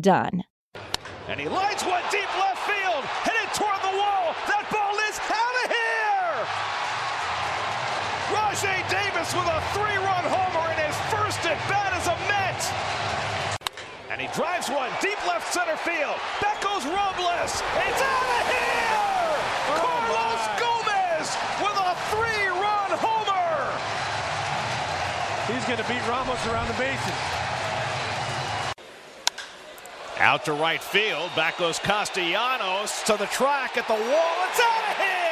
done. And he lights one deep left field, hit it toward the wall. That ball is out of here. Rajai Davis with a three-run homer in his first at bat as a Met. And he drives one deep left center field. Back goes Robles. It's out of here. Carlos oh, Gomez with a three-run homer. He's going to beat Ramos around the bases. Out to right field. Back goes Castellanos to the track at the wall. It's out of here.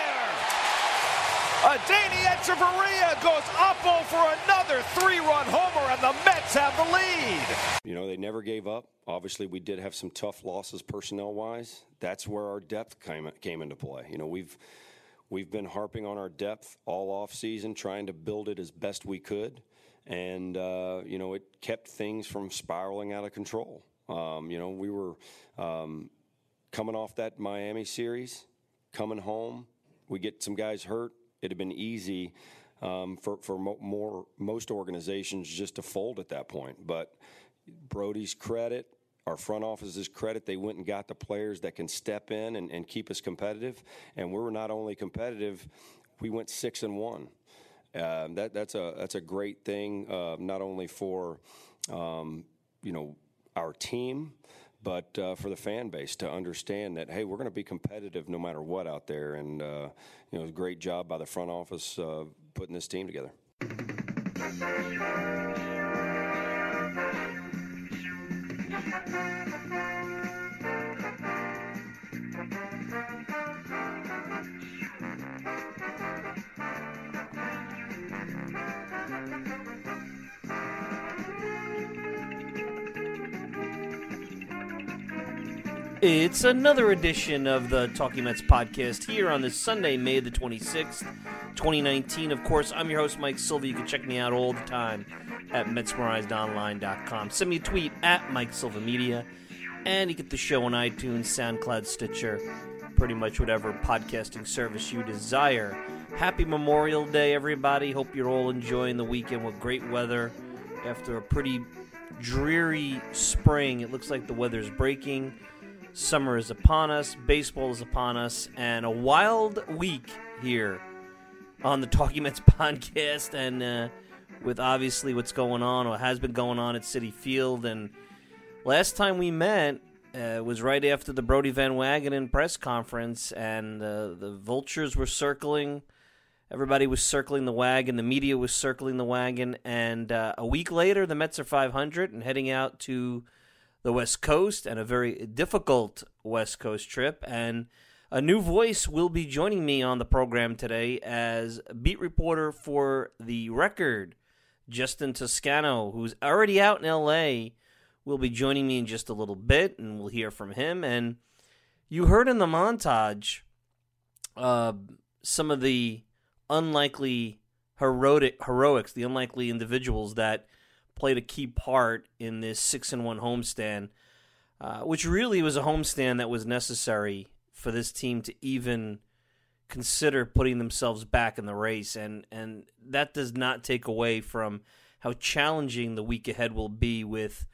Adeiny Hechavarria goes Oppo for another three-run homer, and the Mets have the lead. You know, they never gave up. Obviously, we did have some tough losses personnel-wise. That's where our depth came came into play. You know, we've we've been harping on our depth all off season, trying to build it as best we could, and uh, you know, it kept things from spiraling out of control. Um, you know, we were um, coming off that Miami series, coming home. We get some guys hurt. It'd have been easy um, for for mo- more most organizations just to fold at that point. But Brodie's credit, our front office's credit, they went and got the players that can step in and, and keep us competitive. And we were not only competitive, we went six and one. Uh, that that's a that's a great thing, uh, not only for um, you know our team, but uh, for the fan base to understand that hey, we're going to be competitive no matter what out there. And uh, you know, great job by the front office uh, putting this team together. It's another edition of the Talking Mets podcast here on this Sunday, May the 26th, 2019. Of course, I'm your host, Mike Silva. You can check me out all the time at MetsMerizedOnline.com. Send me a tweet at Mike Silva Media, and you get the show on iTunes, SoundCloud, Stitcher, pretty much whatever podcasting service you desire. Happy Memorial Day, everybody. Hope you're all enjoying the weekend with great weather after a pretty dreary spring. It looks like the weather's breaking. Summer is upon us, baseball is upon us, and a wild week here on the Talking Mets podcast, and uh, with obviously what's going on or has been going on at Citi Field. And last time we met uh, was right after the Brodie Van Wagenen press conference, and uh, the vultures were circling. Everybody was circling the wagon. The media was circling the wagon, and uh, a week later, the Mets are 500 and heading out to the West Coast and a very difficult West Coast trip. And A new voice will be joining me on the program today as beat reporter for The Record, Justin Toscano, who's already out in LA, will be joining me in just a little bit, and we'll hear from him. And you heard in the montage uh, some of the unlikely heroic heroics, the unlikely individuals that played a key part in this six and one homestand, uh, which really was a homestand that was necessary for this team to even consider putting themselves back in the race, and and that does not take away from how challenging the week ahead will be with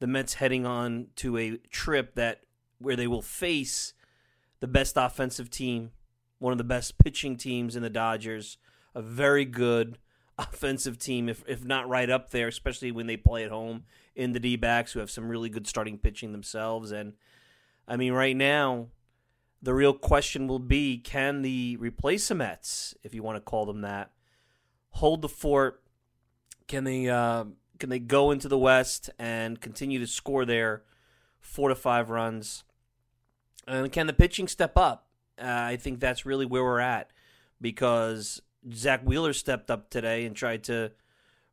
the Mets heading on to a trip that where they will face the best offensive team, one of the best pitching teams in the Dodgers, a very good offensive team, if if not right up there, especially when they play at home in the D backs, who have some really good starting pitching themselves. And I mean, right now, the real question will be can the replacements, if you want to call them that, hold the fort? Can they uh, can they go into the West and continue to score there four to five runs? And can the pitching step up? Uh, I think that's really where we're at because Zack Wheeler stepped up today and tried to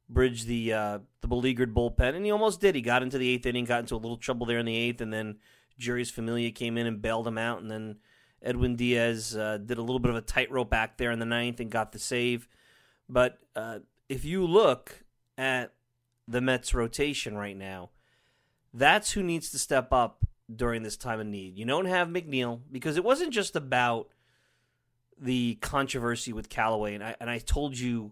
bridge the uh, the beleaguered bullpen, and he almost did. He got into the eighth inning, got into a little trouble there in the eighth, and then Jeurys Familia came in and bailed him out, and then Edwin Diaz uh, did a little bit of a tightrope back there in the ninth and got the save. But uh, if you look at the Mets rotation right now, that's who needs to step up during this time of need. You don't have McNeil because it wasn't just about the controversy with Callaway, and I and I told you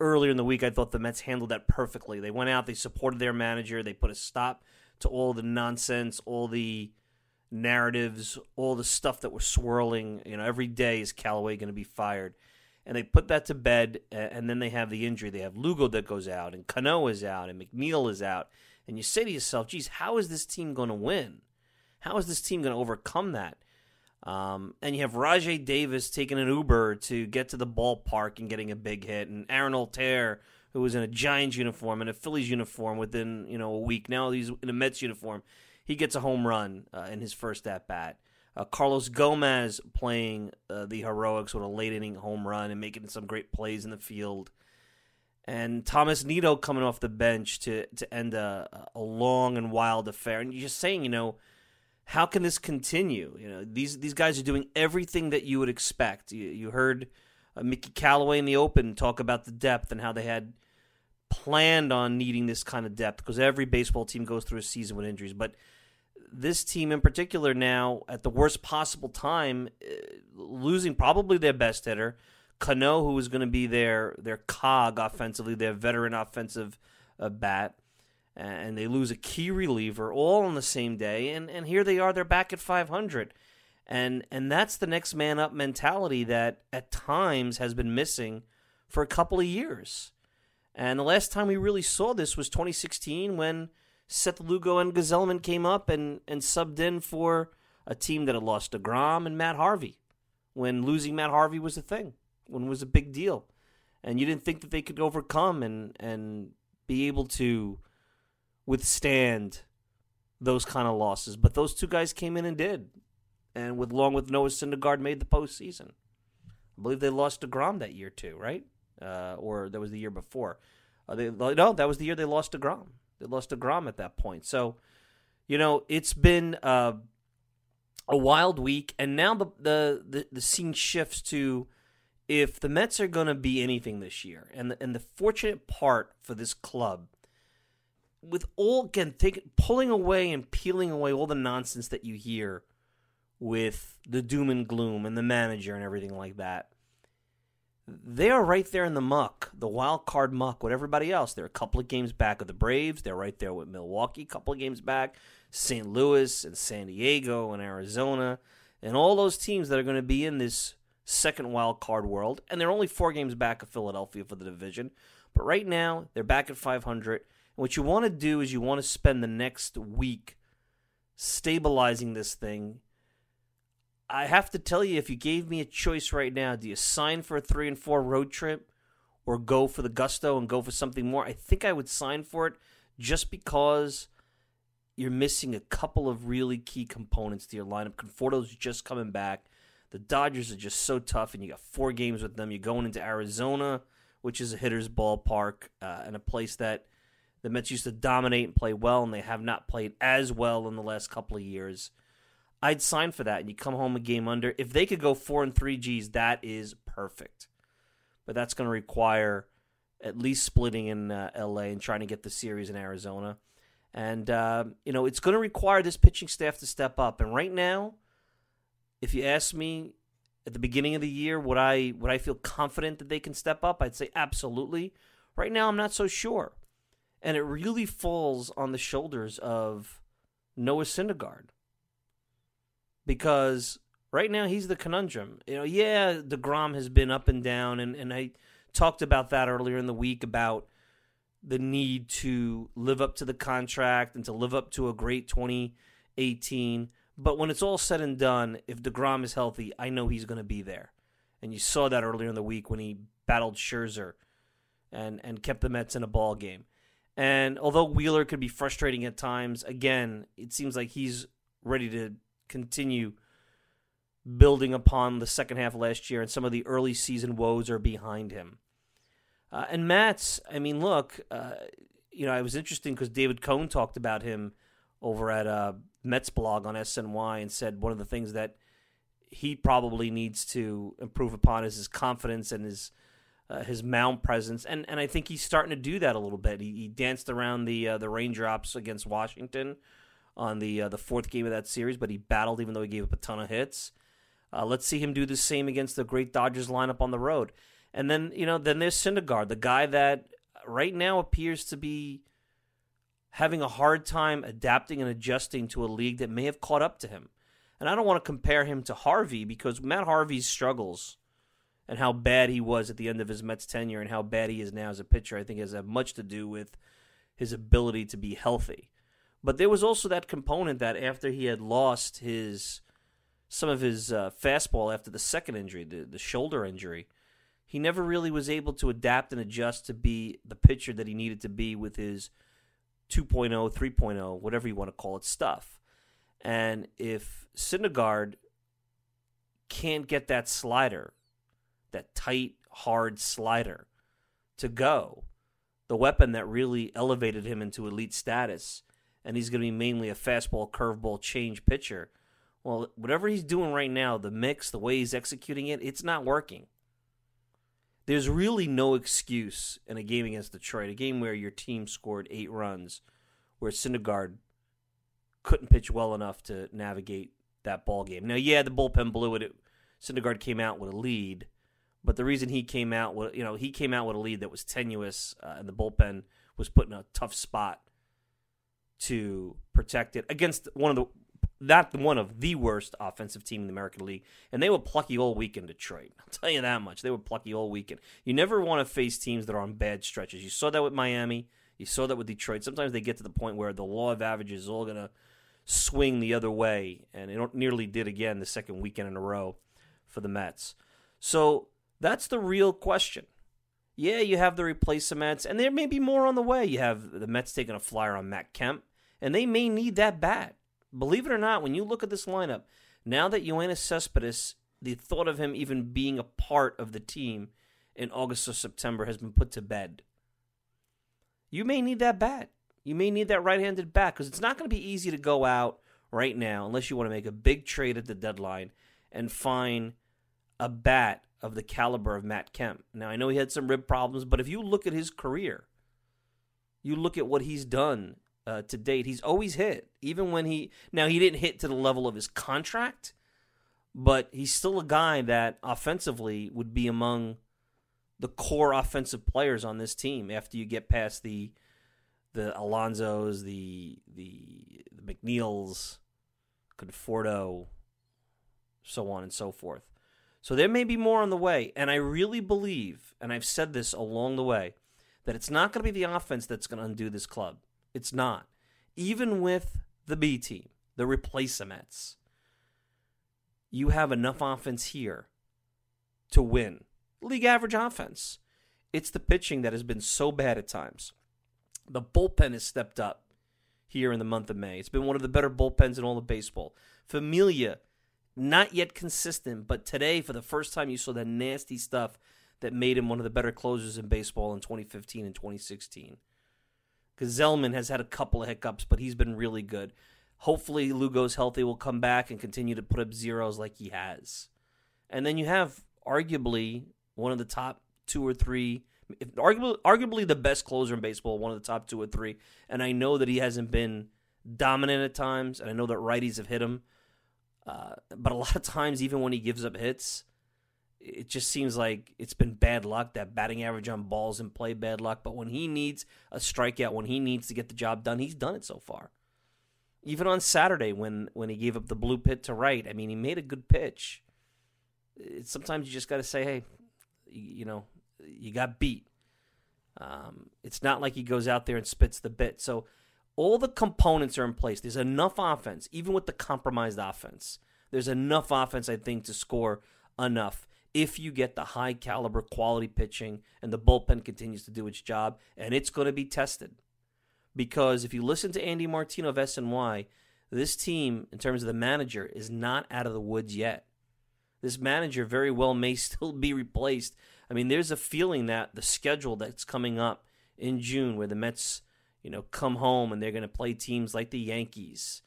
earlier in the week I thought the Mets handled that perfectly. They went out, they supported their manager, they put a stop to all the nonsense, all the narratives, all the stuff that was swirling. You know, every day is Callaway going to be fired, and they put that to bed. And then they have the injury. They have Lugo that goes out, and Cano is out, and McNeil is out. And you say to yourself, "Geez, how is this team going to win? How is this team going to overcome that?" Um, and you have Rajai Davis taking an Uber to get to the ballpark and getting a big hit, and Aaron Altherr, who was in a Giants uniform and a Phillies uniform within you know a week. Now he's in a Mets uniform. He gets a home run uh, in his first at bat. Uh, Carlos Gomez playing uh, the heroics with a late inning home run and making some great plays in the field. And Tomas Nido coming off the bench to to end a, a long and wild affair. And you're just saying, you know, how can this continue? You know, these these guys are doing everything that you would expect. You, you heard uh, Mickey Callaway in the Open talk about the depth and how they had planned on needing this kind of depth because every baseball team goes through a season with injuries. But this team in particular now, at the worst possible time, uh, losing probably their best hitter, Cano, who was going to be their their cog offensively, their veteran offensive uh, bat and they lose a key reliever all on the same day and, and here they are they're back at 500 and and that's the next man up mentality that at times has been missing for a couple of years and the last time we really saw this was 2016 when Seth Lugo and Gsellman came up and, and subbed in for a team that had lost DeGrom and Matt Harvey when losing Matt Harvey was a thing, when it was a big deal. And you didn't think that they could overcome and, and be able to withstand those kind of losses. But those two guys came in and did, and with along with Noah Syndergaard made the postseason. I believe they lost Degrom that year too, right? Uh, or that was the year before. Uh, they no, that was the year they lost Degrom. They lost Degrom at that point. So, you know, it's been uh, a wild week, and now the, the the the scene shifts to if the Mets are going to be anything this year, and the, and the fortunate part for this club with all again take, pulling away and peeling away all the nonsense that you hear with the doom and gloom and the manager and everything like that. They are right there in the muck, the wild card muck with everybody else. They're a couple of games back of the Braves. They're right there with Milwaukee, a couple of games back, St. Louis and San Diego and Arizona, and all those teams that are going to be in this second wild card world. And they're only four games back of Philadelphia for the division. But right now, they're back at 500 what you want to do is you want to spend the next week stabilizing this thing. I have to tell you, if you gave me a choice right now, do you sign for a three and four road trip or go for the gusto and go for something more? I think I would sign for it just because you're missing a couple of really key components to your lineup. Conforto's just coming back. The Dodgers are just so tough, and you got four games with them. You're going into Arizona, which is a hitter's ballpark, uh, and a place that the Mets used to dominate and play well, and they have not played as well in the last couple of years. I'd sign for that, and you come home a game under. If they could go four and three G's, that is perfect. But that's going to require at least splitting in uh, LA and trying to get the series in Arizona. And, uh, you know, it's going to require this pitching staff to step up. And right now, if you ask me at the beginning of the year, would I, would I feel confident that they can step up? I'd say absolutely. Right now, I'm not so sure. And it really falls on the shoulders of Noah Syndergaard. Because right now, he's the conundrum. You know, yeah, DeGrom has been up and down. And, and I talked about that earlier in the week about the need to live up to the contract and to live up to a great 2018. But when it's all said and done, if DeGrom is healthy, I know he's going to be there. And you saw that earlier in the week when he battled Scherzer and, and kept the Mets in a ball game. And although Wheeler could be frustrating at times, again, it seems like he's ready to continue building upon the second half last year, and some of the early season woes are behind him. Uh, and Matz, I mean, look, uh, you know, it was interesting because David Cone talked about him over at uh, Mets blog on SNY and said one of the things that he probably needs to improve upon is his confidence and his uh, his mound presence, and and I think he's starting to do that a little bit. He, he danced around the uh, the raindrops against Washington on the uh, the fourth game of that series, but he battled even though he gave up a ton of hits. Uh, let's see him do the same against the great Dodgers lineup on the road. And then you know, then there's Syndergaard, the guy that right now appears to be having a hard time adapting and adjusting to a league that may have caught up to him. And I don't want to compare him to Harvey because Matt Harvey's struggles and how bad he was at the end of his Mets tenure and how bad he is now as a pitcher, I think has much to do with his ability to be healthy. But there was also that component that after he had lost his some of his uh, fastball after the second injury, the, the shoulder injury, he never really was able to adapt and adjust to be the pitcher that he needed to be with his 2.0, 3.0, whatever you want to call it, stuff. And if Syndergaard can't get that slider, that tight, hard slider, to go, the weapon that really elevated him into elite status, and he's going to be mainly a fastball, curveball, change pitcher. Well, whatever he's doing right now, the mix, the way he's executing it, it's not working there's really no excuse in a game against Detroit, a game where your team scored eight runs, where Syndergaard couldn't pitch well enough to navigate that ball game. Now, yeah, the bullpen blew it. Syndergaard came out with a lead, but the reason he came out with you know he came out with a lead that was tenuous, uh, and the bullpen was put in a tough spot to protect it against one of the not one of the worst offensive team in the American League, and they were plucky all week in Detroit. I'll tell you that much. They were plucky all weekend. You never want to face teams that are on bad stretches. You saw that with Miami. You saw that with Detroit. Sometimes they get to the point where the law of averages is all going to swing the other way, and it nearly did again the second weekend in a row for the Mets. So that's the real question. Yeah, you have the replacements, and there may be more on the way. You have the Mets taking a flyer on Matt Kemp, and they may need that bat. Believe it or not, when you look at this lineup, now that Yoenis Cespedes, the thought of him even being a part of the team in August or September has been put to bed. You may need that bat. You may need that right handed bat because it's not going to be easy to go out right now unless you want to make a big trade at the deadline and find a bat of the caliber of Matt Kemp. Now, I know he had some rib problems, but if you look at his career, you look at what he's done uh, to date. He's always hit, even when he now he didn't hit to the level of his contract, but he's still a guy that offensively would be among the core offensive players on this team. After you get past the the Alonsos, the the, the McNeils, Conforto, so on and so forth. So there may be more on the way, and I really believe, and I've said this along the way, that it's not going to be the offense that's going to undo this club. It's not. Even with the B team, the replacements, you have enough offense here to win. League average offense. It's the pitching that has been so bad at times. The bullpen has stepped up here in the month of May. It's been one of the better bullpens in all of baseball. Familia, not yet consistent, but today, for the first time, you saw that nasty stuff that made him one of the better closers in baseball in 2015 and 2016. Gsellman has had a couple of hiccups, but he's been really good. Hopefully, Lugo's healthy, will come back and continue to put up zeros like he has. And then you have arguably one of the top two or three, arguably, arguably the best closer in baseball, one of the top two or three. And I know that he hasn't been dominant at times, and I know that righties have hit him. Uh, but a lot of times, even when he gives up hits, it just seems like it's been bad luck. That batting average on balls in play, bad luck. But when he needs a strikeout, when he needs to get the job done, he's done it so far. Even on Saturday, when when he gave up the blue pit to right, I mean, he made a good pitch. It's, sometimes you just got to say, hey, you, you, know, you got beat. Um, it's not like he goes out there and spits the bit. So all the components are in place. There's enough offense, even with the compromised offense. There's enough offense, I think, to score enough if you get the high caliber quality pitching and the bullpen continues to do its job, and it's going to be tested. Because if you listen to Andy Martino of SNY, this team, in terms of the manager, is not out of the woods yet. This manager very well may still be replaced. I mean, there's a feeling that the schedule that's coming up in June, where the Mets, you know, come home and they're going to play teams like the Yankees,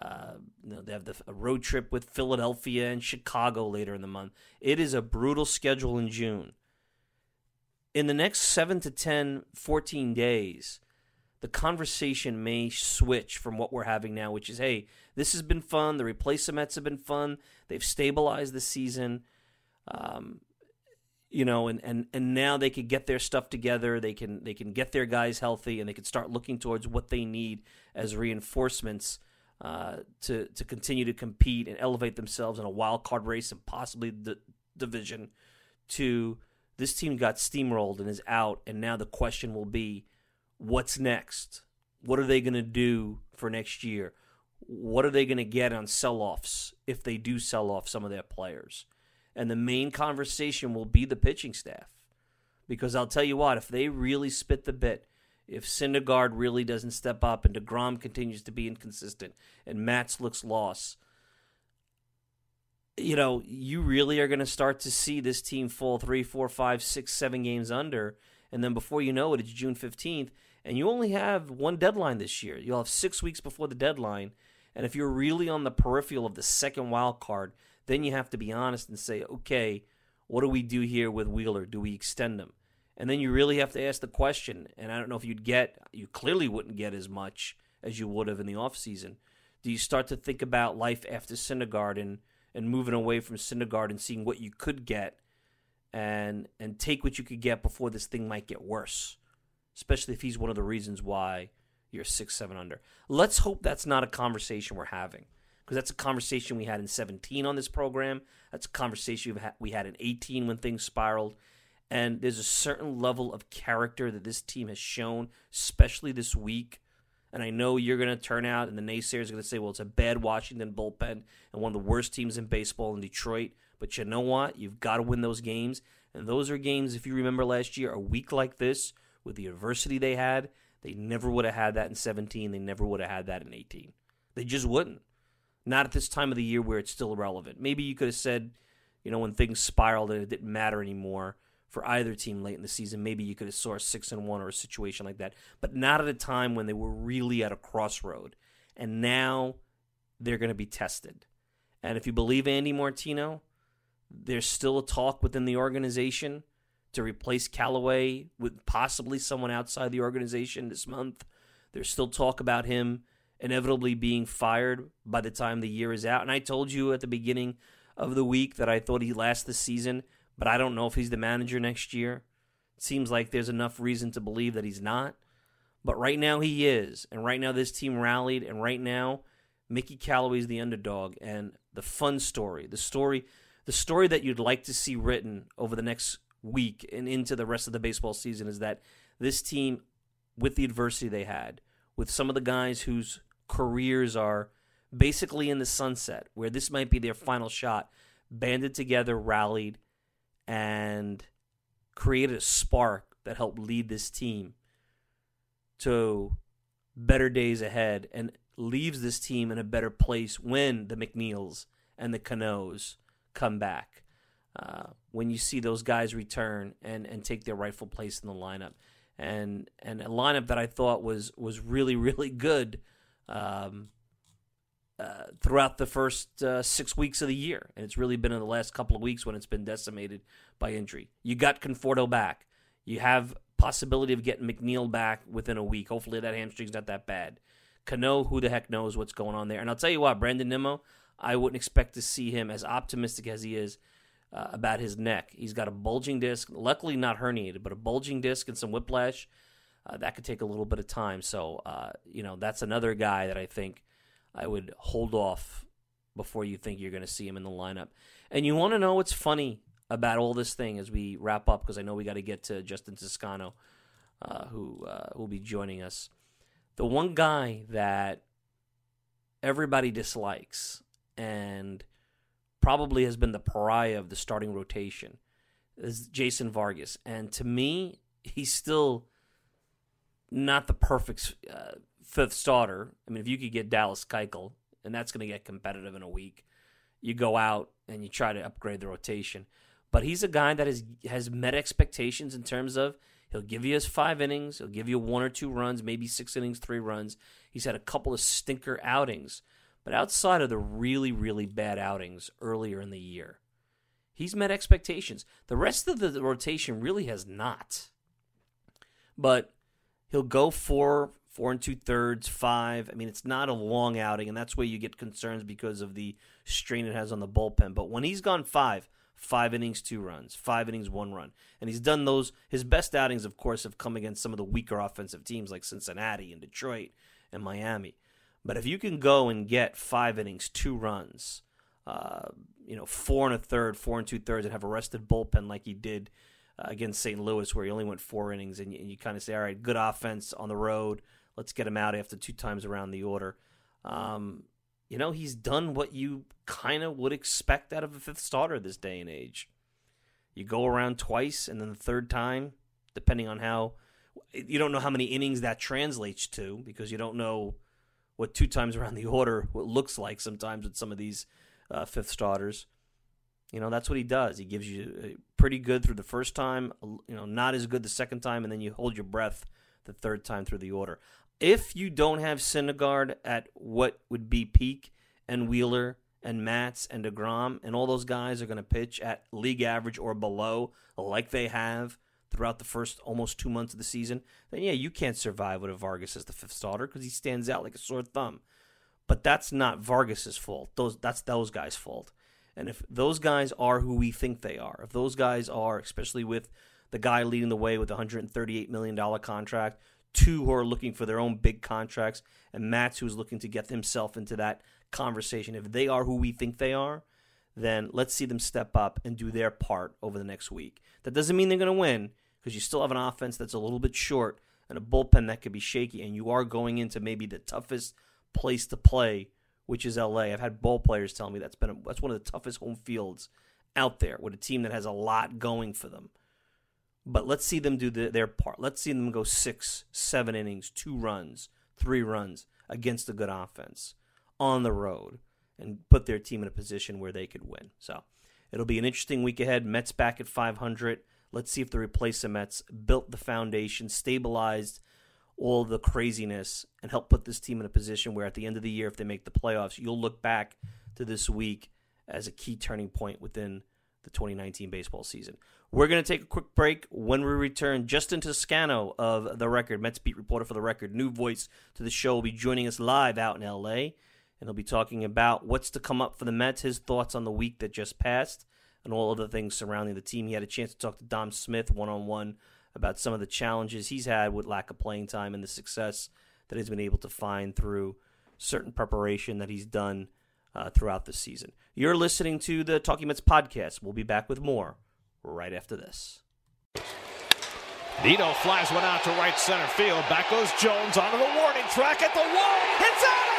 uh, you know, they have the, a road trip with Philadelphia and Chicago later in the month. It is a brutal schedule in June. In the next 7 to 10, 14 days, the conversation may switch from what we're having now, which is, hey, this has been fun. The replacements have been fun. They've stabilized the season. Um, you know, and, and, and now they could get their stuff together. They can they can get their guys healthy, and they can start looking towards what they need as reinforcements uh, to to continue to compete and elevate themselves in a wild card race and possibly the division. To this team got steamrolled and is out, and now the question will be, what's next? What are they going to do for next year? What are they going to get on sell-offs if they do sell off some of their players? And the main conversation will be the pitching staff. Because I'll tell you what, if they really spit the bit if Syndergaard really doesn't step up and DeGrom continues to be inconsistent and Matz looks lost, you know, you really are going to start to see this team fall three, four, five, six, seven games under. And then before you know it, it's June 15th. And you only have one deadline this year. You'll have six weeks before the deadline. And if you're really on the peripheral of the second wild card, then you have to be honest and say, okay, what do we do here with Wheeler? Do we extend him? And then you really have to ask the question, and I don't know if you'd get, you clearly wouldn't get as much as you would have in the offseason. Do you start to think about life after Syndergaard and, and moving away from Syndergaard and seeing what you could get and and take what you could get before this thing might get worse? Especially if he's one of the reasons why you're six, seven under. Let's hope that's not a conversation we're having. Because that's a conversation we had in 17 on this program. That's a conversation we had in 18 when things spiraled. And there's a certain level of character that this team has shown, especially this week. And I know you're going to turn out, and the naysayers are going to say, well, it's a bad Washington bullpen and one of the worst teams in baseball in Detroit. But you know what? You've got to win those games. And those are games, if you remember last year, a week like this, with the adversity they had, they never would have had that in 17. They never would have had that in 18. They just wouldn't. Not at this time of the year where it's still relevant. Maybe you could have said, you know, when things spiraled and it didn't matter anymore for either team late in the season. Maybe you could have saw a six and one or a situation like that, but not at a time when they were really at a crossroad. And now they're going to be tested. And if you believe Andy Martino, there's still a talk within the organization to replace Callaway with possibly someone outside the organization this month. There's still talk about him inevitably being fired by the time the year is out. And I told you at the beginning of the week that I thought he'd last the season but I don't know if he's the manager next year. It seems like there's enough reason to believe that he's not. But right now he is. And right now this team rallied. And right now Mickey Callaway's the underdog. And the fun story, the story, the story that you'd like to see written over the next week and into the rest of the baseball season is that this team, with the adversity they had, with some of the guys whose careers are basically in the sunset, where this might be their final shot, banded together, rallied, and created a spark that helped lead this team to better days ahead and leaves this team in a better place when the McNeils and the Canos come back. Uh, when you see those guys return and, and take their rightful place in the lineup, and and a lineup that I thought was was really really good um, uh, throughout the first uh, six weeks of the year, and it's really been in the last couple of weeks when it's been decimated by injury. You got Conforto back. You have possibility of getting McNeil back within a week. Hopefully that hamstring's not that bad. Cano, who the heck knows what's going on there? And I'll tell you what, Brandon Nimmo, I wouldn't expect to see him as optimistic as he is uh, about his neck. He's got a bulging disc, luckily not herniated, but a bulging disc and some whiplash. Uh, that could take a little bit of time. So, uh, you know, that's another guy that I think I would hold off before you think you're going to see him in the lineup. And you want to know what's funny about all this thing as we wrap up, because I know we got to get to Justin Toscano, uh, who uh, will be joining us. The one guy that everybody dislikes and probably has been the pariah of the starting rotation is Jason Vargas. And to me, he's still not the perfect uh, fifth starter. I mean, if you could get Dallas Keuchel, and that's going to get competitive in a week, you go out and you try to upgrade the rotation. But he's a guy that has has met expectations in terms of he'll give you his five innings, he'll give you one or two runs, maybe six innings, three runs. He's had a couple of stinker outings but outside of the really, really bad outings earlier in the year, he's met expectations. The rest of the rotation really has not. But he'll go four, four and two thirds, five. I mean, it's not a long outing, and that's where you get concerns because of the strain it has on the bullpen. But when he's gone five, five innings, two runs, five innings, one run, and he's done those. His best outings, of course, have come against some of the weaker offensive teams like Cincinnati and Detroit and Miami. But if you can go and get five innings, two runs, uh, you know, four and a third, four and two thirds, and have a rested bullpen like he did uh, against St. Louis, where he only went four innings, and you, you kind of say, all right, good offense on the road. Let's get him out after two times around the order. Um, you know, he's done what you kind of would expect out of a fifth starter this day and age. You go around twice, and then the third time, depending on how you don't know how many innings that translates to because you don't know what two times around the order what looks like sometimes with some of these uh, fifth starters. You know, that's what he does. He gives you uh, pretty good through the first time, you know, not as good the second time, and then you hold your breath the third time through the order. If you don't have Syndergaard at what would be peak, and Wheeler and Matz and DeGrom and all those guys are going to pitch at league average or below, like they have throughout the first almost two months of the season, then yeah, you can't survive with a Vargas as the fifth starter because he stands out like a sore thumb. But that's not Vargas's fault. Those that's those guys' fault. And if those guys are who we think they are, if those guys are, especially with the guy leading the way with a $138 million contract, two who are looking for their own big contracts, and Matz who's looking to get himself into that conversation, if they are who we think they are, then let's see them step up and do their part over the next week. That doesn't mean they're going to win because you still have an offense that's a little bit short and a bullpen that could be shaky, and you are going into maybe the toughest place to play, which is LA. I've had ball players tell me that's been a, that's one of the toughest home fields out there with a team that has a lot going for them. But let's see them do the, their part. Let's see them go six, seven innings, two runs, three runs against a good offense on the road and put their team in a position where they could win. So it'll be an interesting week ahead. Mets back at 500. Let's see if the replacements built the foundation, stabilized all the craziness, and help put this team in a position where at the end of the year, if they make the playoffs, you'll look back to this week as a key turning point within the 2019 baseball season. We're going to take a quick break. When we return, Justin Toscano of The Record, Mets beat reporter for The Record, new voice to the show, will be joining us live out in LA. And he'll be talking about what's to come up for the Mets, his thoughts on the week that just passed, and all other things surrounding the team. He had a chance to talk to Dom Smith one on one about some of the challenges he's had with lack of playing time and the success that he's been able to find through certain preparation that he's done uh, throughout the season. You're listening to the Talking Mets podcast. We'll be back with more right after this. Nido flies one out to right center field. Back goes Jones onto the warning track at the wall. It's out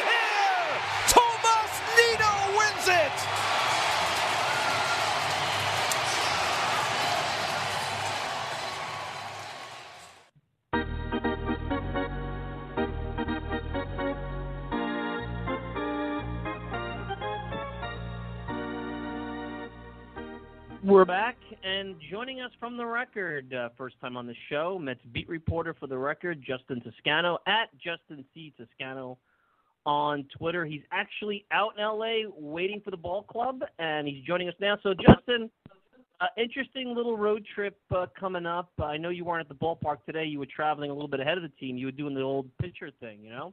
We're back, and joining us from the record, uh, first time on the show, Mets beat reporter for the record, Justin Toscano, at Justin C. Toscano on Twitter. He's actually out in LA waiting for the ball club, and he's joining us now. So, Justin, uh, interesting little road trip uh, coming up. I know you weren't at the ballpark today. You were traveling a little bit ahead of the team. You were doing the old pitcher thing, you know?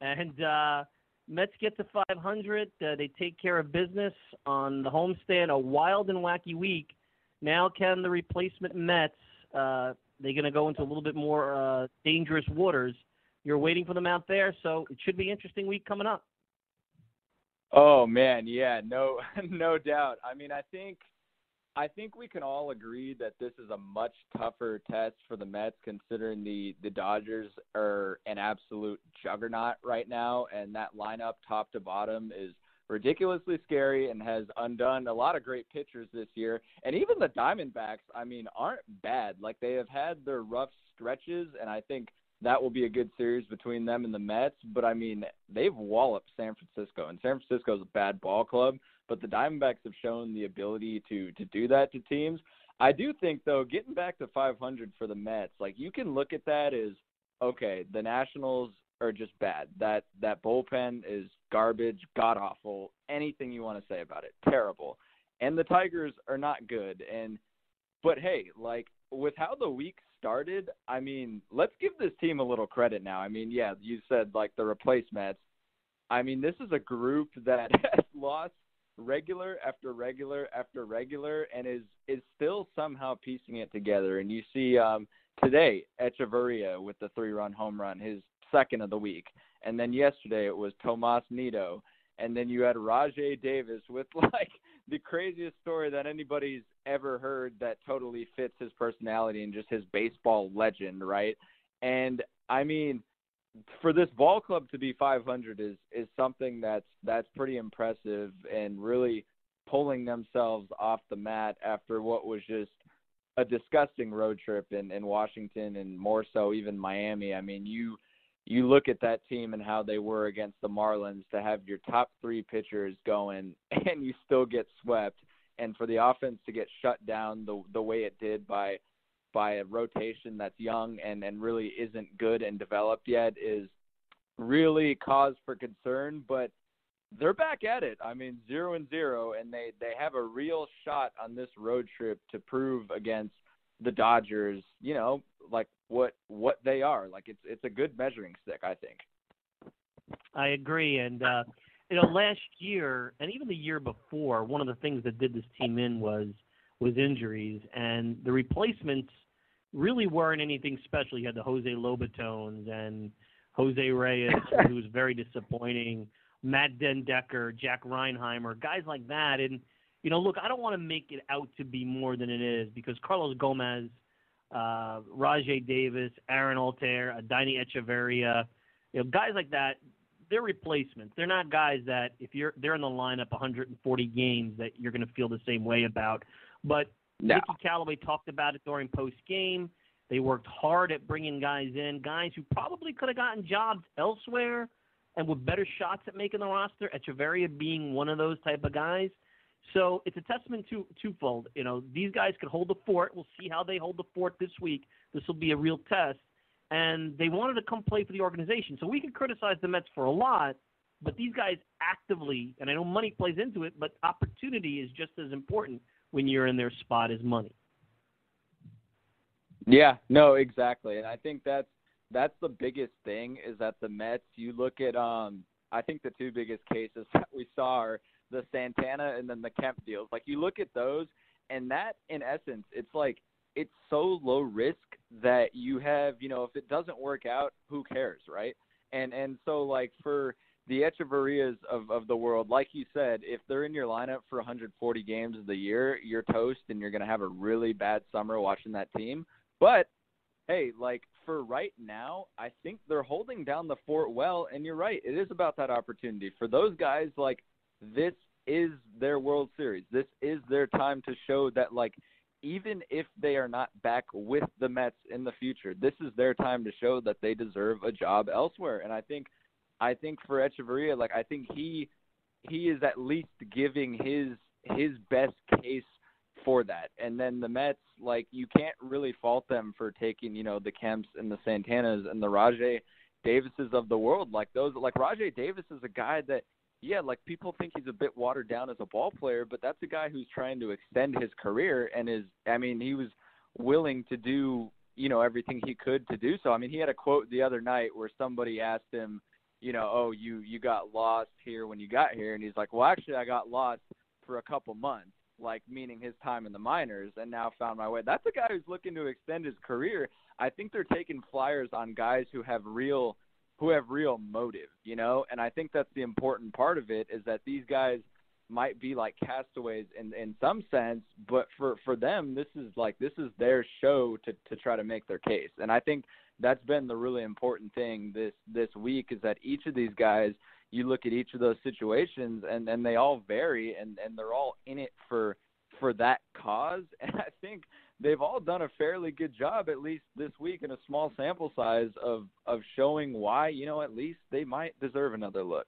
And uh, Mets get to 500. Uh, they take care of business on the homestand. A wild and wacky week. Now, can the replacement Mets? Uh, they're going to go into a little bit more uh, dangerous waters. You're waiting for them out there, so it should be interesting week coming up. Oh man, yeah, no, no doubt. I mean, I think I think we can all agree that this is a much tougher test for the Mets, considering the the Dodgers are an absolute juggernaut right now, and that lineup, top to bottom, is ridiculously scary and has undone a lot of great pitchers this year. And even the Diamondbacks, I mean, aren't bad. Like they have had their rough stretches, and I think that will be a good series between them and the Mets. But I mean, they've walloped San Francisco, and San Francisco is a bad ball club but the Diamondbacks have shown the ability to to do that to teams. I do think though, getting back to 500 for the Mets, like you can look at that as okay, the Nationals are just bad. That that bullpen is garbage, god awful. Anything you want to say about it, terrible. And the Tigers are not good. And but hey, like with how the week started, I mean, let's give this team a little credit now. I mean, yeah, you said like the replacements. I mean, this is a group that has lost regular after regular after regular and is is still somehow piecing it together. And you see um, today Hechavarria with the three run home run, his second of the week. And then yesterday it was Tomas Nido. And then you had Rajai Davis with like the craziest story that anybody's ever heard that totally fits his personality and just his baseball legend, right? And I mean, for this ball club to be 500 is is something that's that's pretty impressive and really pulling themselves off the mat after what was just a disgusting road trip in in Washington and more so even Miami. I mean, you you look at that team and how they were against the Marlins to have your top 3 pitchers going and you still get swept and for the offense to get shut down the the way it did by by a rotation that's young and and really isn't good and developed yet is really cause for concern. But they're back at it. I mean, zero and zero, and they they have a real shot on this road trip to prove against the Dodgers. You know, like what what they are. Like it's it's a good measuring stick, I think. I agree, and uh, you know, last year and even the year before, one of the things that did this team in was was injuries, and the replacements really weren't anything special. You had the Jose Lobatones and Jose Reyes, who was very disappointing. Matt den Dekker, Jack Reinheimer, guys like that. And you know, look, I don't want to make it out to be more than it is because Carlos Gomez, uh, Rajai Davis, Aaron Altherr, Adeiny Hechavarria, you know, guys like that. They're replacements. They're not guys that if you're they're in the lineup 140 games that you're going to feel the same way about. But no. Callaway talked about it during post game. They worked hard at bringing guys in, guys who probably could have gotten jobs elsewhere and with better shots at making the roster. Hechavarria being one of those type of guys. So it's a testament to twofold. You know, these guys can hold the fort. We'll see how they hold the fort this week. This will be a real test. And they wanted to come play for the organization. So we can criticize the Mets for a lot, but these guys actively, and I know money plays into it, but opportunity is just as important when you're in their spot is money. Yeah, no, exactly. And I think that's that's the biggest thing is that the Mets, you look at um I think the two biggest cases that we saw are the Santana and then the Kemp deals. Like you look at those and that in essence it's like it's so low risk that you have, you know, if it doesn't work out, who cares, right? And and so like for the Hechavarrias of, of the world, like you said, if they're in your lineup for 140 games of the year, you're toast and you're going to have a really bad summer watching that team. But hey, like for right now, I think they're holding down the fort well. And you're right, it is about that opportunity for those guys. Like this is their World Series. This is their time to show that like even if they are not back with the Mets in the future, this is their time to show that they deserve a job elsewhere. And I think I think for Hechavarria, like I think he he is at least giving his his best case for that. And then the Mets, like you can't really fault them for taking, you know, the Kemps and the Santanas and the Rajai Davises of the world. Like those like Rajai Davis is a guy that yeah, like people think he's a bit watered down as a ball player, but that's a guy who's trying to extend his career and is I mean, he was willing to do, you know, everything he could to do so. I mean, he had a quote the other night where somebody asked him, you know, oh, you you got lost here when you got here and he's like, "Well, actually I got lost for a couple months." like meaning his time in the minors, and now found my way. That's a guy who's looking to extend his career. I think they're taking flyers on guys who have real who have real motive, you know? And I think that's the important part of it is that these guys might be like castaways in in some sense, but for for them this is like this is their show to to try to make their case. And I think that's been the really important thing this this week is that each of these guys you look at each of those situations and and they all vary and and they're all in it for for that cause and i think they've all done a fairly good job at least this week in a small sample size of of showing why you know at least they might deserve another look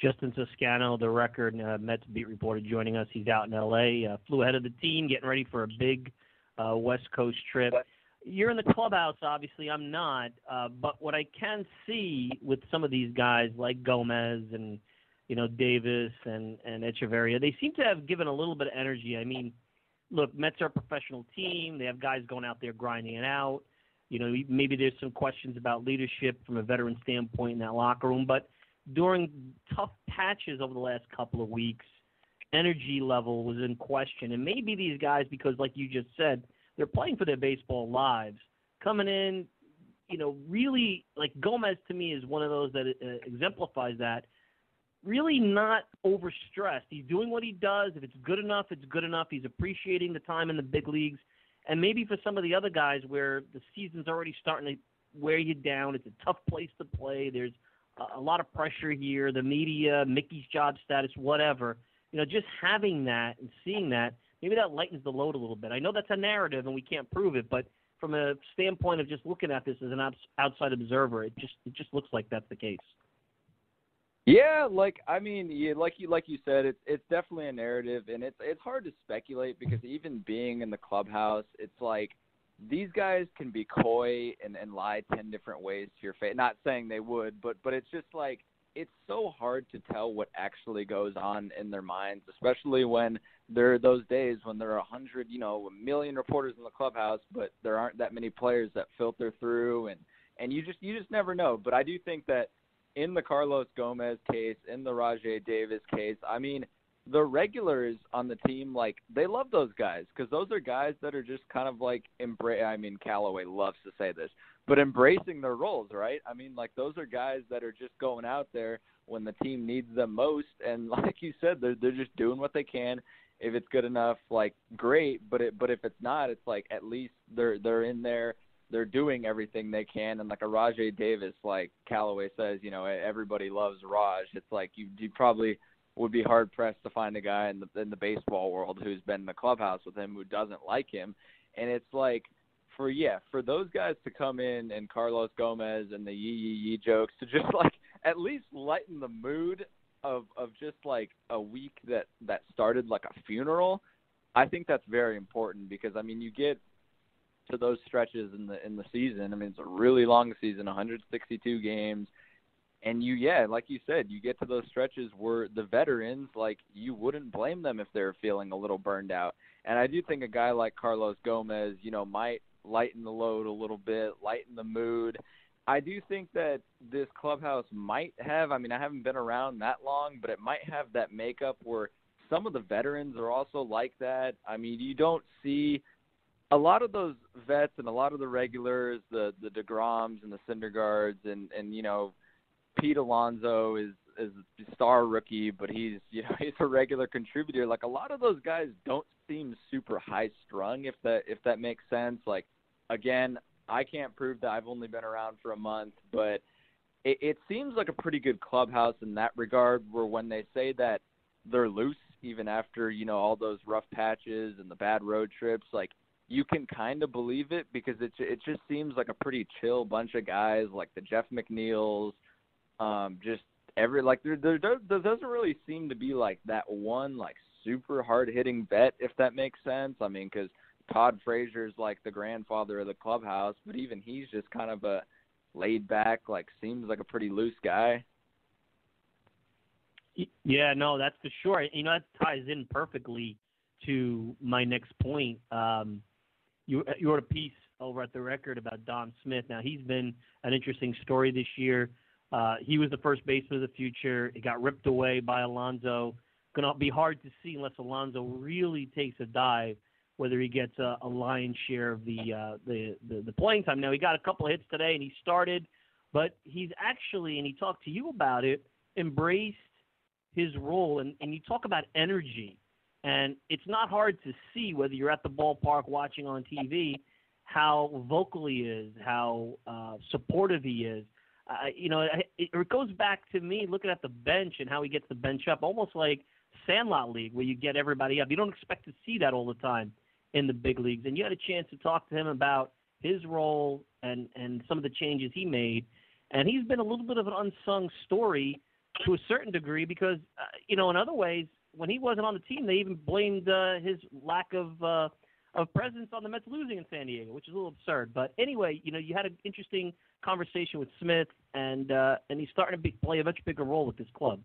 Justin Toscano, the record uh, Mets beat reporter, joining us. He's out in L.A. Uh, flew ahead of the team, getting ready for a big uh, West Coast trip you're in the clubhouse, obviously. I'm not. Uh, but what I can see with some of these guys like Gomez and you know Davis and and Hechavarria, they seem to have given a little bit of energy. I mean, look, Mets are a professional team. They have guys going out there grinding it out. You know, maybe there's some questions about leadership from a veteran standpoint in that locker room, but during tough patches over the last couple of weeks, energy level was in question. And maybe these guys, because like you just said, they're playing for their baseball lives. Coming in, you know, really like Gomez to me is one of those that uh, exemplifies that. Really not overstressed. He's doing what he does. If it's good enough, it's good enough. He's appreciating the time in the big leagues. And maybe for some of the other guys where the season's already starting to wear you down, it's a tough place to play. There's a lot of pressure here, the media, Mickey's job status, whatever. You know, just having that and seeing that maybe that lightens the load a little bit. I know that's a narrative and we can't prove it, but from a standpoint of just looking at this as an outside observer, it just it just looks like that's the case. Yeah, like I mean, yeah, like you like you said, it's it's definitely a narrative, and it's it's hard to speculate because even being in the clubhouse, it's like these guys can be coy and and lie ten different ways to your face. Not saying they would, but but it's just like it's so hard to tell what actually goes on in their minds, especially when there are those days when there are a hundred, you know, a million reporters in the clubhouse, but there aren't that many players that filter through, and and you just you just never know. But I do think that in the Carlos Gomez case, in the Rajai Davis case, I mean, the regulars on the team, like they love those guys because those are guys that are just kind of like embrace. I mean, Callaway loves to say this, but embracing their roles, right? I mean, like those are guys that are just going out there when the team needs them most, and like you said, they're they're just doing what they can. If it's good enough, like great, but it but if it's not, it's like at least they're they're in there, they're doing everything they can, and like a Rajai Davis, like Callaway says, you know, everybody loves Raj. It's like you you probably would be hard pressed to find a guy in the in the baseball world who's been in the clubhouse with him who doesn't like him. And it's like for yeah, for those guys to come in and Carlos Gomez and the yee yee yee jokes to just like at least lighten the mood of of just like a week that that started like a funeral. I think that's very important because I mean you get to those stretches in the in the season. I mean it's a really long season, 162 games and you yeah like you said you get to those stretches where the veterans like you wouldn't blame them if they're feeling a little burned out. And i do think a guy like carlos gomez you know might lighten the load a little bit lighten the mood. I do think that this clubhouse might have i mean i haven't been around that long but it might have that makeup where some of the veterans are also like that. I mean you don't see a lot of those vets and a lot of the regulars, the the Degroms and the Syndergaards and and you know Pete Alonso is is a star rookie, but he's you know he's a regular contributor. Like a lot of those guys don't seem super high strung, if that if that makes sense. Like again, I can't prove that I've only been around for a month, but it, it seems like a pretty good clubhouse in that regard. Where when they say that they're loose, even after you know all those rough patches and the bad road trips, like you can kind of believe it because it it just seems like a pretty chill bunch of guys, like the Jeff McNeils um, just every like there, there there doesn't really seem to be like that one like super hard hitting vet, if that makes sense. I mean, because Todd Frazier's like the grandfather of the clubhouse, but even he's just kind of a laid back, like seems like a pretty loose guy. Yeah, no, that's for sure. You know, that ties in perfectly to my next point. Um, you you wrote a piece over at the record about Dom Smith. Now he's been an interesting story this year. Uh, he was the first baseman of the future. It got ripped away by Alonso. Going to be hard to see unless Alonso really takes a dive whether he gets a, a lion's share of the, uh, the, the the playing time. Now he got a couple of hits today and he started, but he's actually and he talked to you about it, embraced his role and, and you talk about energy. And it's not hard to see whether you're at the ballpark watching on TV how vocal he is, how uh, supportive he is. Uh, you know, it, it goes back to me looking at the bench and how he gets the bench up, almost like Sandlot League, where you get everybody up. You don't expect to see that all the time in the big leagues, and you had a chance to talk to him about his role and and some of the changes he made. And he's been a little bit of an unsung story to a certain degree because, uh, you know, in other ways, when he wasn't on the team, they even blamed uh, his lack of uh, of presence on the Mets losing in San Diego, which is a little absurd. But anyway, you know, you had an interesting conversation with Smith, and uh, and he's starting to be, play a much bigger role with this club.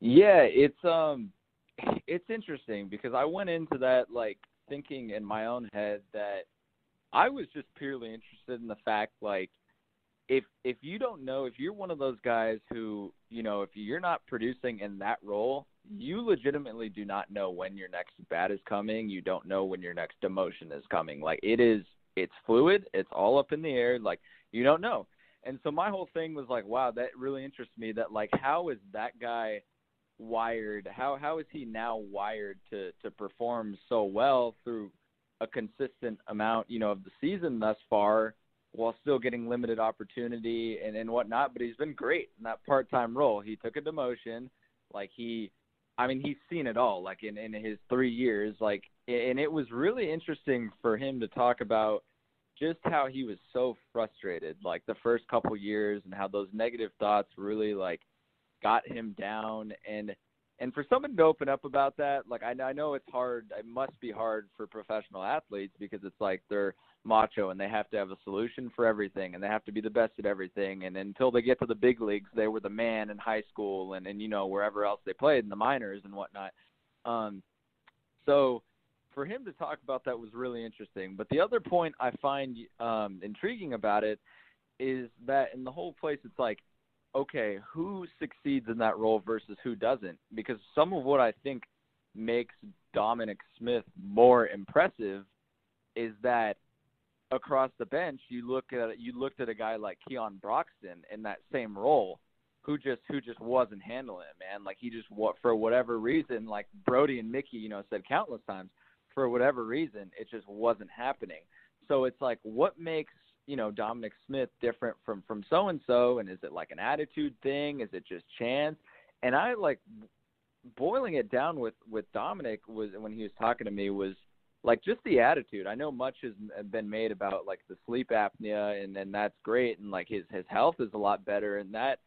Yeah, it's um, it's interesting because I went into that like thinking in my own head that I was just purely interested in the fact like if if you don't know if you're one of those guys who you know if you're not producing in that role you legitimately do not know when your next bat is coming. You don't know when your next demotion is coming. Like it is, it's fluid. It's all up in the air. Like you don't know. And so my whole thing was like, wow, that really interests me. That like, how is that guy wired? How how is he now wired to to perform so well through a consistent amount, you know, of the season thus far, while still getting limited opportunity and and whatnot. But he's been great in that part time role. He took a demotion, like he I mean, he's seen it all, like in in his three years, like, and it was really interesting for him to talk about just how he was so frustrated, like the first couple years, and how those negative thoughts really like got him down, and and for someone to open up about that, like I, I know it's hard, it must be hard for professional athletes because it's like they're macho and they have to have a solution for everything and they have to be the best at everything and until they get to the big leagues they were the man in high school and and you know wherever else they played in the minors and whatnot. Um so for him to talk about that was really interesting but the other point i find um intriguing about it is that in the whole place it's like okay who succeeds in that role versus who doesn't? Because some of what i think makes dominic smith more impressive is that across the bench, you look at you looked at a guy like Keon Broxton in that same role, who just who just wasn't handling it, man. Like he just what for whatever reason, like Brody and Mickey, you know, said countless times, for whatever reason, it just wasn't happening. So it's like, what makes you know Dominic Smith different from from so and so, and is it like an attitude thing? Is it just chance? And I like boiling it down with with Dominic was when he was talking to me was like just the attitude. I know much has uh, been made about like the sleep apnea, and and that's great, and like his his health is a lot better, and that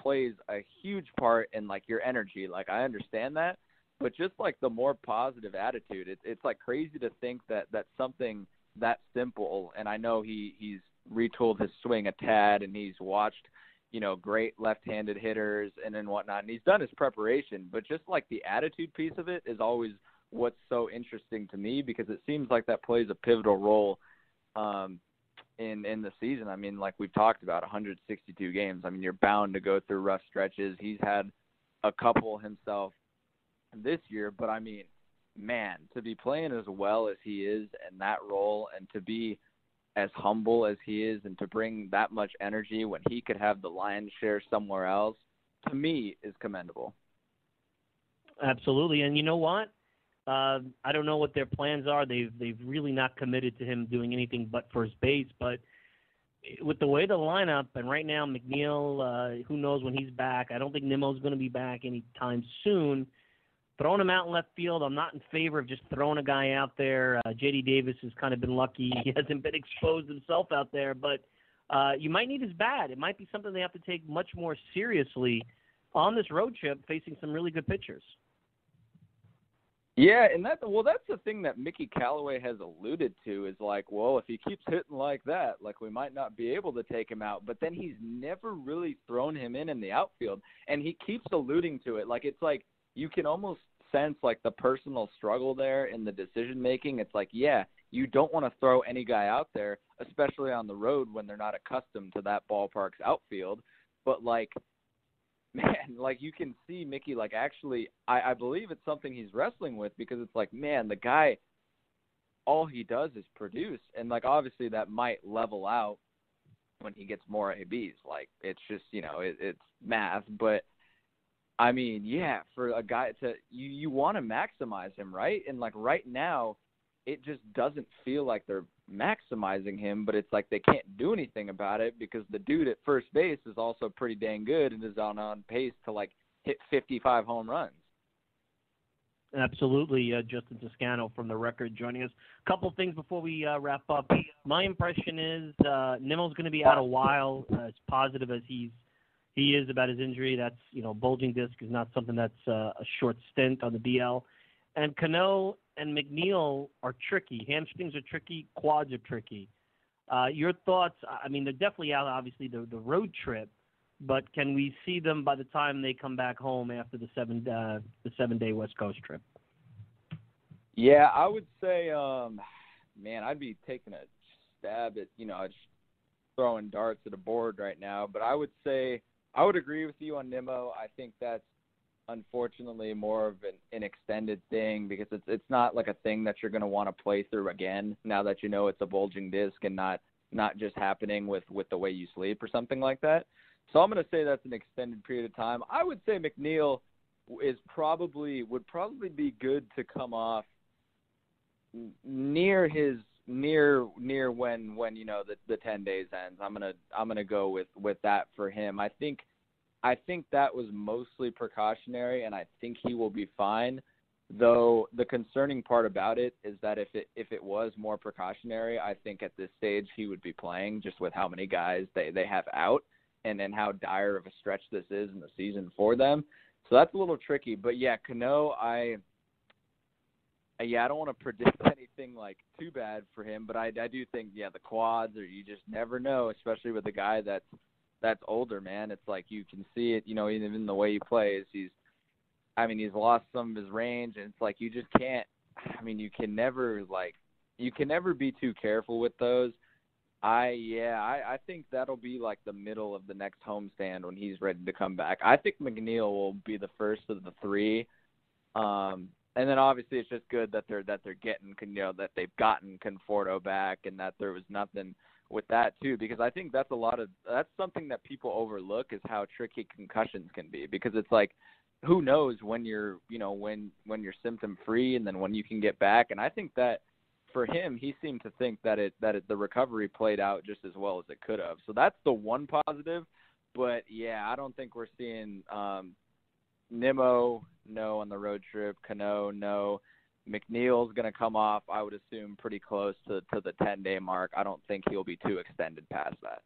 plays a huge part in like your energy. Like I understand that, but just like the more positive attitude, it's it's like crazy to think that that's something that simple. And I know he he's retooled his swing a tad, and he's watched you know great left-handed hitters and and whatnot, and he's done his preparation. But just like the attitude piece of it is always what's so interesting to me because it seems like that plays a pivotal role um, in in the season. I mean, like we've talked about, 162 games. I mean, you're bound to go through rough stretches. He's had a couple himself this year, but I mean, man, to be playing as well as he is in that role, and to be as humble as he is, and to bring that much energy when he could have the lion's share somewhere else, to me, is commendable. Absolutely, and you know what? Uh, I don't know what their plans are. They've they've really not committed to him doing anything but first base. But with the way the lineup and right now McNeil, uh, who knows when he's back? I don't think Nimmo's going to be back anytime soon. Throwing him out in left field, I'm not in favor of just throwing a guy out there. Uh, J.D. Davis has kind of been lucky; he hasn't been exposed himself out there. But uh, you might need his bat. It might be something they have to take much more seriously on this road trip, facing some really good pitchers. Yeah, and that well, that's the thing that Mickey Callaway has alluded to is like, well, if he keeps hitting like that, like we might not be able to take him out. But then he's never really thrown him in in the outfield, and he keeps alluding to it. Like it's like you can almost sense like the personal struggle there in the decision making. It's like, yeah, you don't want to throw any guy out there, especially on the road when they're not accustomed to that ballpark's outfield. But like man, like you can see Mickey like actually I, I believe it's something he's wrestling with because it's like, man, the guy all he does is produce and like obviously that might level out when he gets more ABs. Like it's just, you know, it, it's math, but I mean, yeah, for a guy to you you want to maximize him, right? And like right now, it just doesn't feel like they're maximizing him, but it's like they can't do anything about it because the dude at first base is also pretty dang good and is on on pace to like hit 55 home runs. Absolutely, uh, Justin Toscano from the record joining us. A couple things before we uh, wrap up. My impression is uh, Nimmo's going to be out a while. Uh, as positive as he's he is about his injury, that's you know bulging disc is not something that's uh, a short stint on the DL. And Cano and McNeil are tricky. Hamstrings are tricky. Quads are tricky. Uh, your thoughts? I mean, they're definitely out. Obviously, the the road trip, but can we see them by the time they come back home after the seven uh, the seven day West Coast trip? Yeah, I would say, um, man, I'd be taking a stab at you know throwing darts at a board right now, but I would say I would agree with you on Nimmo. I think that's unfortunately more of an, an extended thing because it's it's not like a thing that you're going to want to play through again now that you know it's a bulging disc and not not just happening with with the way you sleep or something like that. So I'm going to say that's an extended period of time. I would say McNeil is probably would probably be good to come off near his near near when when you know the the 10 days ends. I'm going to I'm going to go with with that for him. I think I think that was mostly precautionary, and I think he will be fine. Though the concerning part about it is that if it if it was more precautionary, I think at this stage he would be playing just with how many guys they they have out and then how dire of a stretch this is in the season for them. So that's a little tricky. But yeah, Cano, I yeah, I don't want to predict anything like too bad for him, but I I do think yeah, the quads or you just never know, especially with a guy that's that's older, man. It's like you can see it, you know, even in the way he plays. He's, I mean, he's lost some of his range, and it's like you just can't. I mean, you can never like, you can never be too careful with those. I yeah, I I think that'll be like the middle of the next homestand when he's ready to come back. I think McNeil will be the first of the three. Um, and then obviously it's just good that they're that they're getting you know that they've gotten Conforto back and that there was nothing with that too because I think that's a lot of that's something that people overlook is how tricky concussions can be because it's like who knows when you're you know when when you're symptom free and then when you can get back. And I think that for him he seemed to think that it that it, the recovery played out just as well as it could have. So that's the one positive. But yeah I don't think we're seeing um Nimmo no on the road trip Cano no McNeil's going to come off, I would assume, pretty close to, to the 10 day mark. I don't think he'll be too extended past that.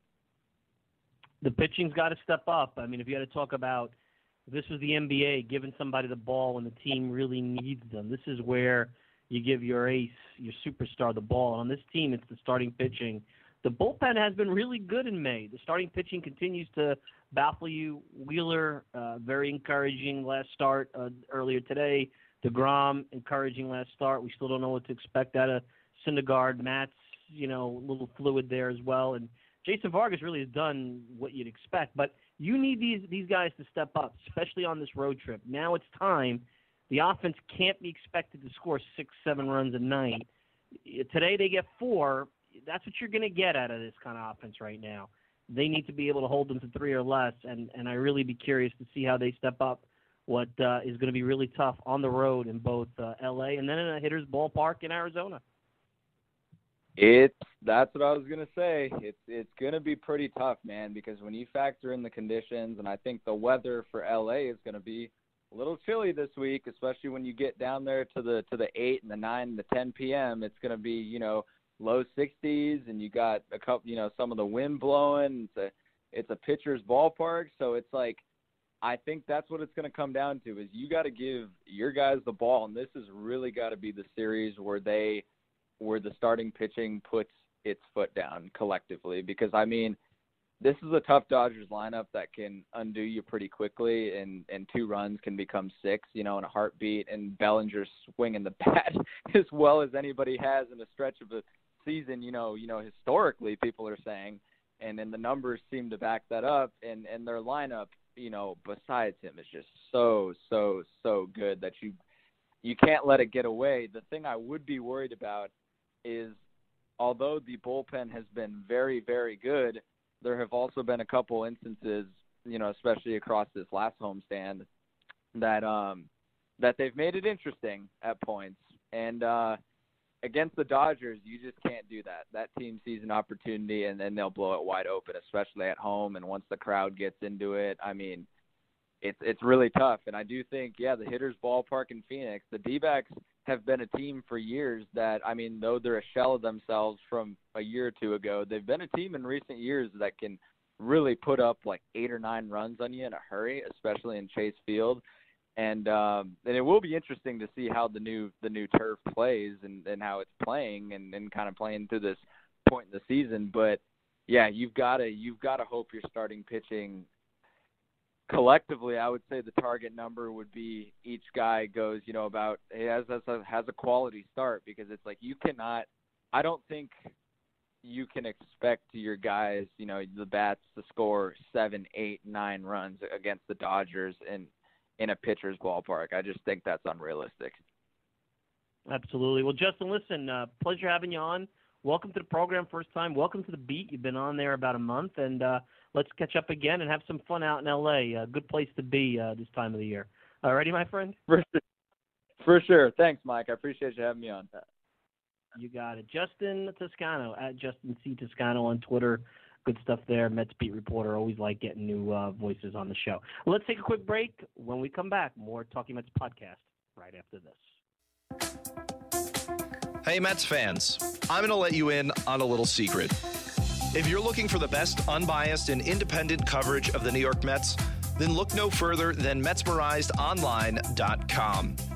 The pitching's got to step up. I mean, if you had to talk about this was the NBA, giving somebody the ball when the team really needs them, this is where you give your ace, your superstar, the ball. And on this team, it's the starting pitching. The bullpen has been really good in May. The starting pitching continues to baffle you. Wheeler, uh, very encouraging last start uh, earlier today. DeGrom, encouraging last start. We still don't know what to expect out of Syndergaard. Matz, you know, a little fluid there as well. And Jason Vargas really has done what you'd expect. But you need these these guys to step up, especially on this road trip. Now it's time. The offense can't be expected to score six, seven runs a night. Today they get four. That's what you're going to get out of this kind of offense right now. They need to be able to hold them to three or less, and and I really be curious to see how they step up what uh, is going to be really tough on the road in both uh, L.A. and then in a hitter's ballpark in Arizona. It's that's what I was gonna say. It's it's gonna be pretty tough, man, because when you factor in the conditions, and I think the weather for LA is gonna be a little chilly this week, especially when you get down there to the to the eight and the nine and the ten p.m. It's gonna be you know low 60s, and you got a couple, you know, some of the wind blowing. It's a it's a pitcher's ballpark, so it's like I think that's what it's going to come down to is you got to give your guys the ball, and this has really got to be the series where they, where the starting pitching puts its foot down collectively. Because I mean, this is a tough Dodgers lineup that can undo you pretty quickly, and and two runs can become six, you know, in a heartbeat. And Bellinger's swinging the bat as well as anybody has in a stretch of a season. You know, you know, historically, people are saying, and then the numbers seem to back that up. And and their lineup, you know, besides him is just so so so good that you you can't let it get away. The thing I would be worried about is although the bullpen has been very very good there have also been a couple instances, you know, especially across this last homestand, that um that they've made it interesting at points. And uh against the Dodgers, you just can't do that. That team sees an opportunity and then they'll blow it wide open, especially at home. And once the crowd gets into it, I mean, it's it's really tough. And I do think, yeah, the hitters' ballpark in Phoenix, the D-backs have been a team for years that I mean, though they're a shell of themselves from a year or two ago, they've been a team in recent years that can really put up like eight or nine runs on you in a hurry, especially in Chase Field. And um and it will be interesting to see how the new the new turf plays and, and how it's playing and, and kind of playing through this point in the season. But yeah, you've gotta you've gotta hope you're starting pitching collectively, I would say the target number would be each guy goes, you know, about has has a, has a quality start because it's like you cannot. I don't think you can expect your guys, you know, the bats to score seven, eight, nine runs against the Dodgers in in a pitcher's ballpark. I just think that's unrealistic. Absolutely. Well, Justin, listen, uh, pleasure having you on. Welcome to the program, first time. Welcome to the beat. You've been on there about a month, and uh, let's catch up again and have some fun out in LA. A good place to be uh, this time of the year. Alrighty, my friend. For sure. For sure. Thanks, Mike. I appreciate you having me on. You got it. Justin Toscano at Justin C Toscano on Twitter. Good stuff there. Mets beat reporter. Always like getting new uh, voices on the show. Let's take a quick break. When we come back, more Talking Mets podcast right after this. Hey, Mets fans. I'm going to let you in on a little secret. If you're looking for the best unbiased and independent coverage of the New York Mets, then look no further than MetsmerizedOnline.com.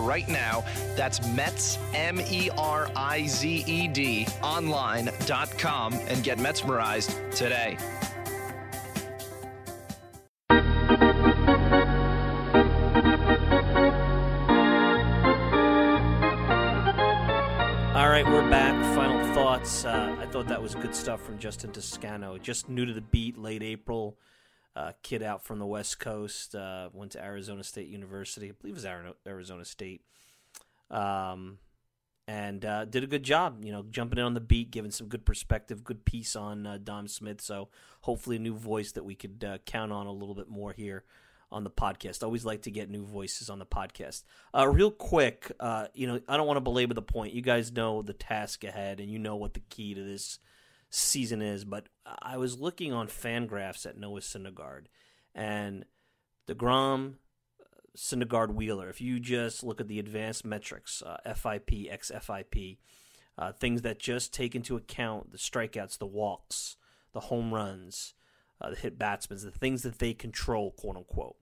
right now. That's Mets, M E R I Z E D, online.com and get mesmerized today. All right, we're back. Final thoughts. Uh, I thought that was good stuff from Justin Toscano. Just new to the beat, late April. Uh, kid out from the West Coast. Uh, went to Arizona State University. I believe it was Arizona State. Um, and uh, did a good job, you know, jumping in on the beat, giving some good perspective, good piece on uh, Dom Smith. So hopefully a new voice that we could uh, count on a little bit more here on the podcast. Always like to get new voices on the podcast. Uh, real quick, you know, I don't want to belabor the point. You guys know the task ahead, and you know what the key to this season is. But I was looking on Fangraphs at Noah Syndergaard, and deGrom, Syndergaard, Wheeler. If you just look at the advanced metrics, uh, FIP, XFIP, uh, things that just take into account the strikeouts, the walks, the home runs, uh, the hit batsmen, the things that they control, quote unquote.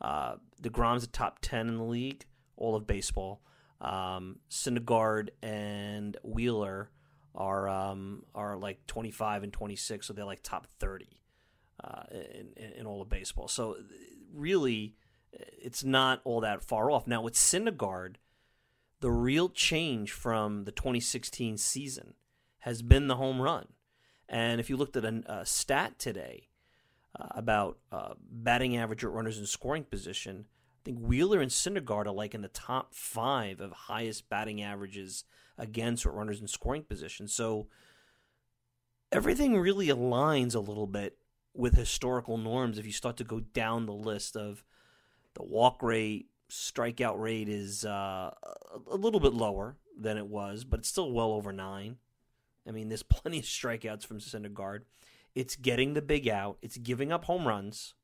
Uh, DeGrom's a top 10 in the league, all of baseball. Um, Syndergaard and Wheeler are um, are like 25 and 26, so they're like top 30 uh, in, in all of baseball. So really, it's not all that far off. Now with Syndergaard, the real change from the 2016 season has been the home run. And if you looked at a, a stat today, uh, about uh, batting average at runners in scoring position. I think Wheeler and Syndergaard are like in the top five of highest batting averages against or runners in scoring position. So everything really aligns a little bit with historical norms if you start to go down the list of The walk rate, strikeout rate is uh, a little bit lower than it was, but it's still well over nine. I mean, there's plenty of strikeouts from Syndergaard. It's getting the big out. It's giving up home runs,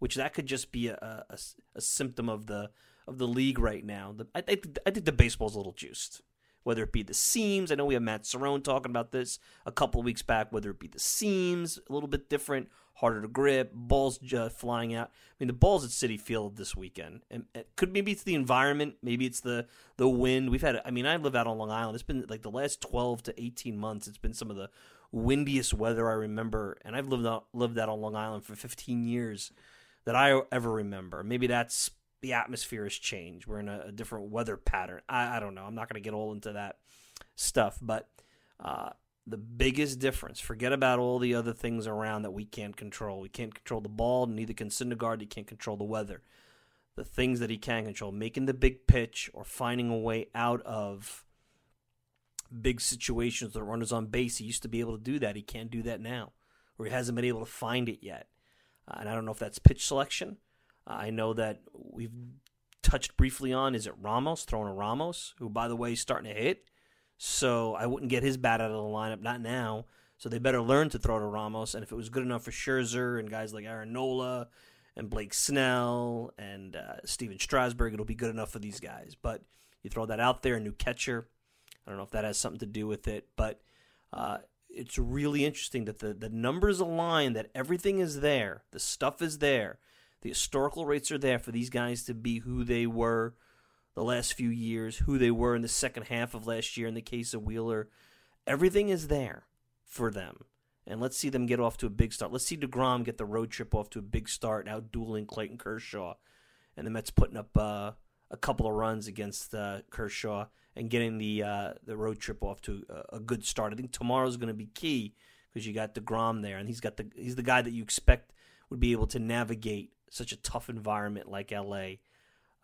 which that could just be a, a, a symptom of the of the league right now. The, I, I, I think the baseball's a little juiced. Whether it be the seams, I know we have Matt Cerrone talking about this a couple weeks back. Whether it be the seams, a little bit different, harder to grip, balls just uh, flying out. I mean, the balls at Citi Field this weekend, and it could maybe it's the environment, maybe it's the the wind. We've had, I mean, I live out on Long Island. It's been like the last twelve to eighteen months. It's been some of the windiest weather I remember, and I've lived out lived out on Long Island for fifteen years that I ever remember. Maybe that's the atmosphere has changed. We're in a, a different weather pattern. I, I, don't know. I'm not going to get all into that stuff, but uh, the biggest difference. Forget about all the other things around that we can't control. We can't control the ball, neither can Syndergaard. He can't control the weather. The things that he can control, making the big pitch or finding a way out of big situations with runners on base. He used to be able to do that. He can't do that now, or he hasn't been able to find it yet. Uh, and I don't know if that's pitch selection. I know that we've touched briefly on is it Ramos throwing a Ramos, who by the way is starting to hit. So I wouldn't get his bat out of the lineup, not now. So they better learn to throw to Ramos. And if it was good enough for Scherzer and guys like Aaron Nola and Blake Snell and uh, Stephen Strasburg, it'll be good enough for these guys. But you throw that out there, a new catcher. I don't know if that has something to do with it, but uh, it's really interesting that the, the numbers align, that everything is there, the stuff is there. The historical rates are there for these guys to be who they were the last few years, who they were in the second half of last year in the case of Wheeler. Everything is there for them. And let's see them get off to a big start. Let's see DeGrom get the road trip off to a big start, out dueling Clayton Kershaw. And the Mets putting up uh, a couple of runs against uh, Kershaw and getting the uh, the road trip off to a, a good start. I think tomorrow's going to be key because you got Degrom there, and he's got the he's the guy that you expect would be able to navigate such a tough environment like LA,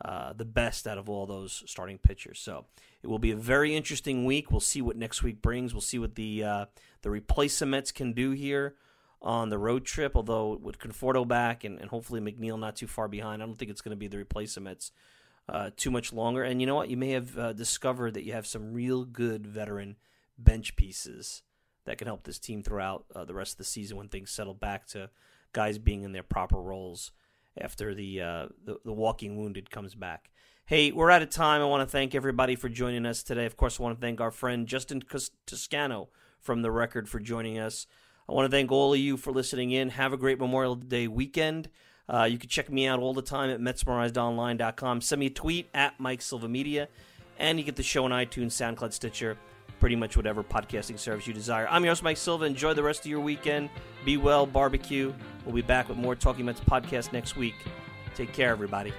uh, the best out of all those starting pitchers. So it will be a very interesting week. We'll see what next week brings. We'll see what the uh, the replacements can do here on the road trip. Although with Conforto back and, and hopefully McNeil not too far behind, I don't think it's going to be the replacements uh, too much longer. And you know what? You may have uh, discovered that you have some real good veteran bench pieces that can help this team throughout uh, the rest of the season when things settle back to guys being in their proper roles after the, uh, the, the walking wounded comes back. Hey, we're out of time. I want to thank everybody for joining us today. Of course, I want to thank our friend Justin Toscano from the record for joining us. I want to thank all of you for listening in. Have a great Memorial Day weekend. Uh, you can check me out all the time at MetsmerizedOnline.com. Send me a tweet at Mike Silva Media, and you get the show on iTunes, SoundCloud, Stitcher, pretty much whatever podcasting service you desire. I'm your host, Mike Silva. Enjoy the rest of your weekend. Be well, barbecue. We'll be back with more Talking Mets podcast next week. Take care, everybody.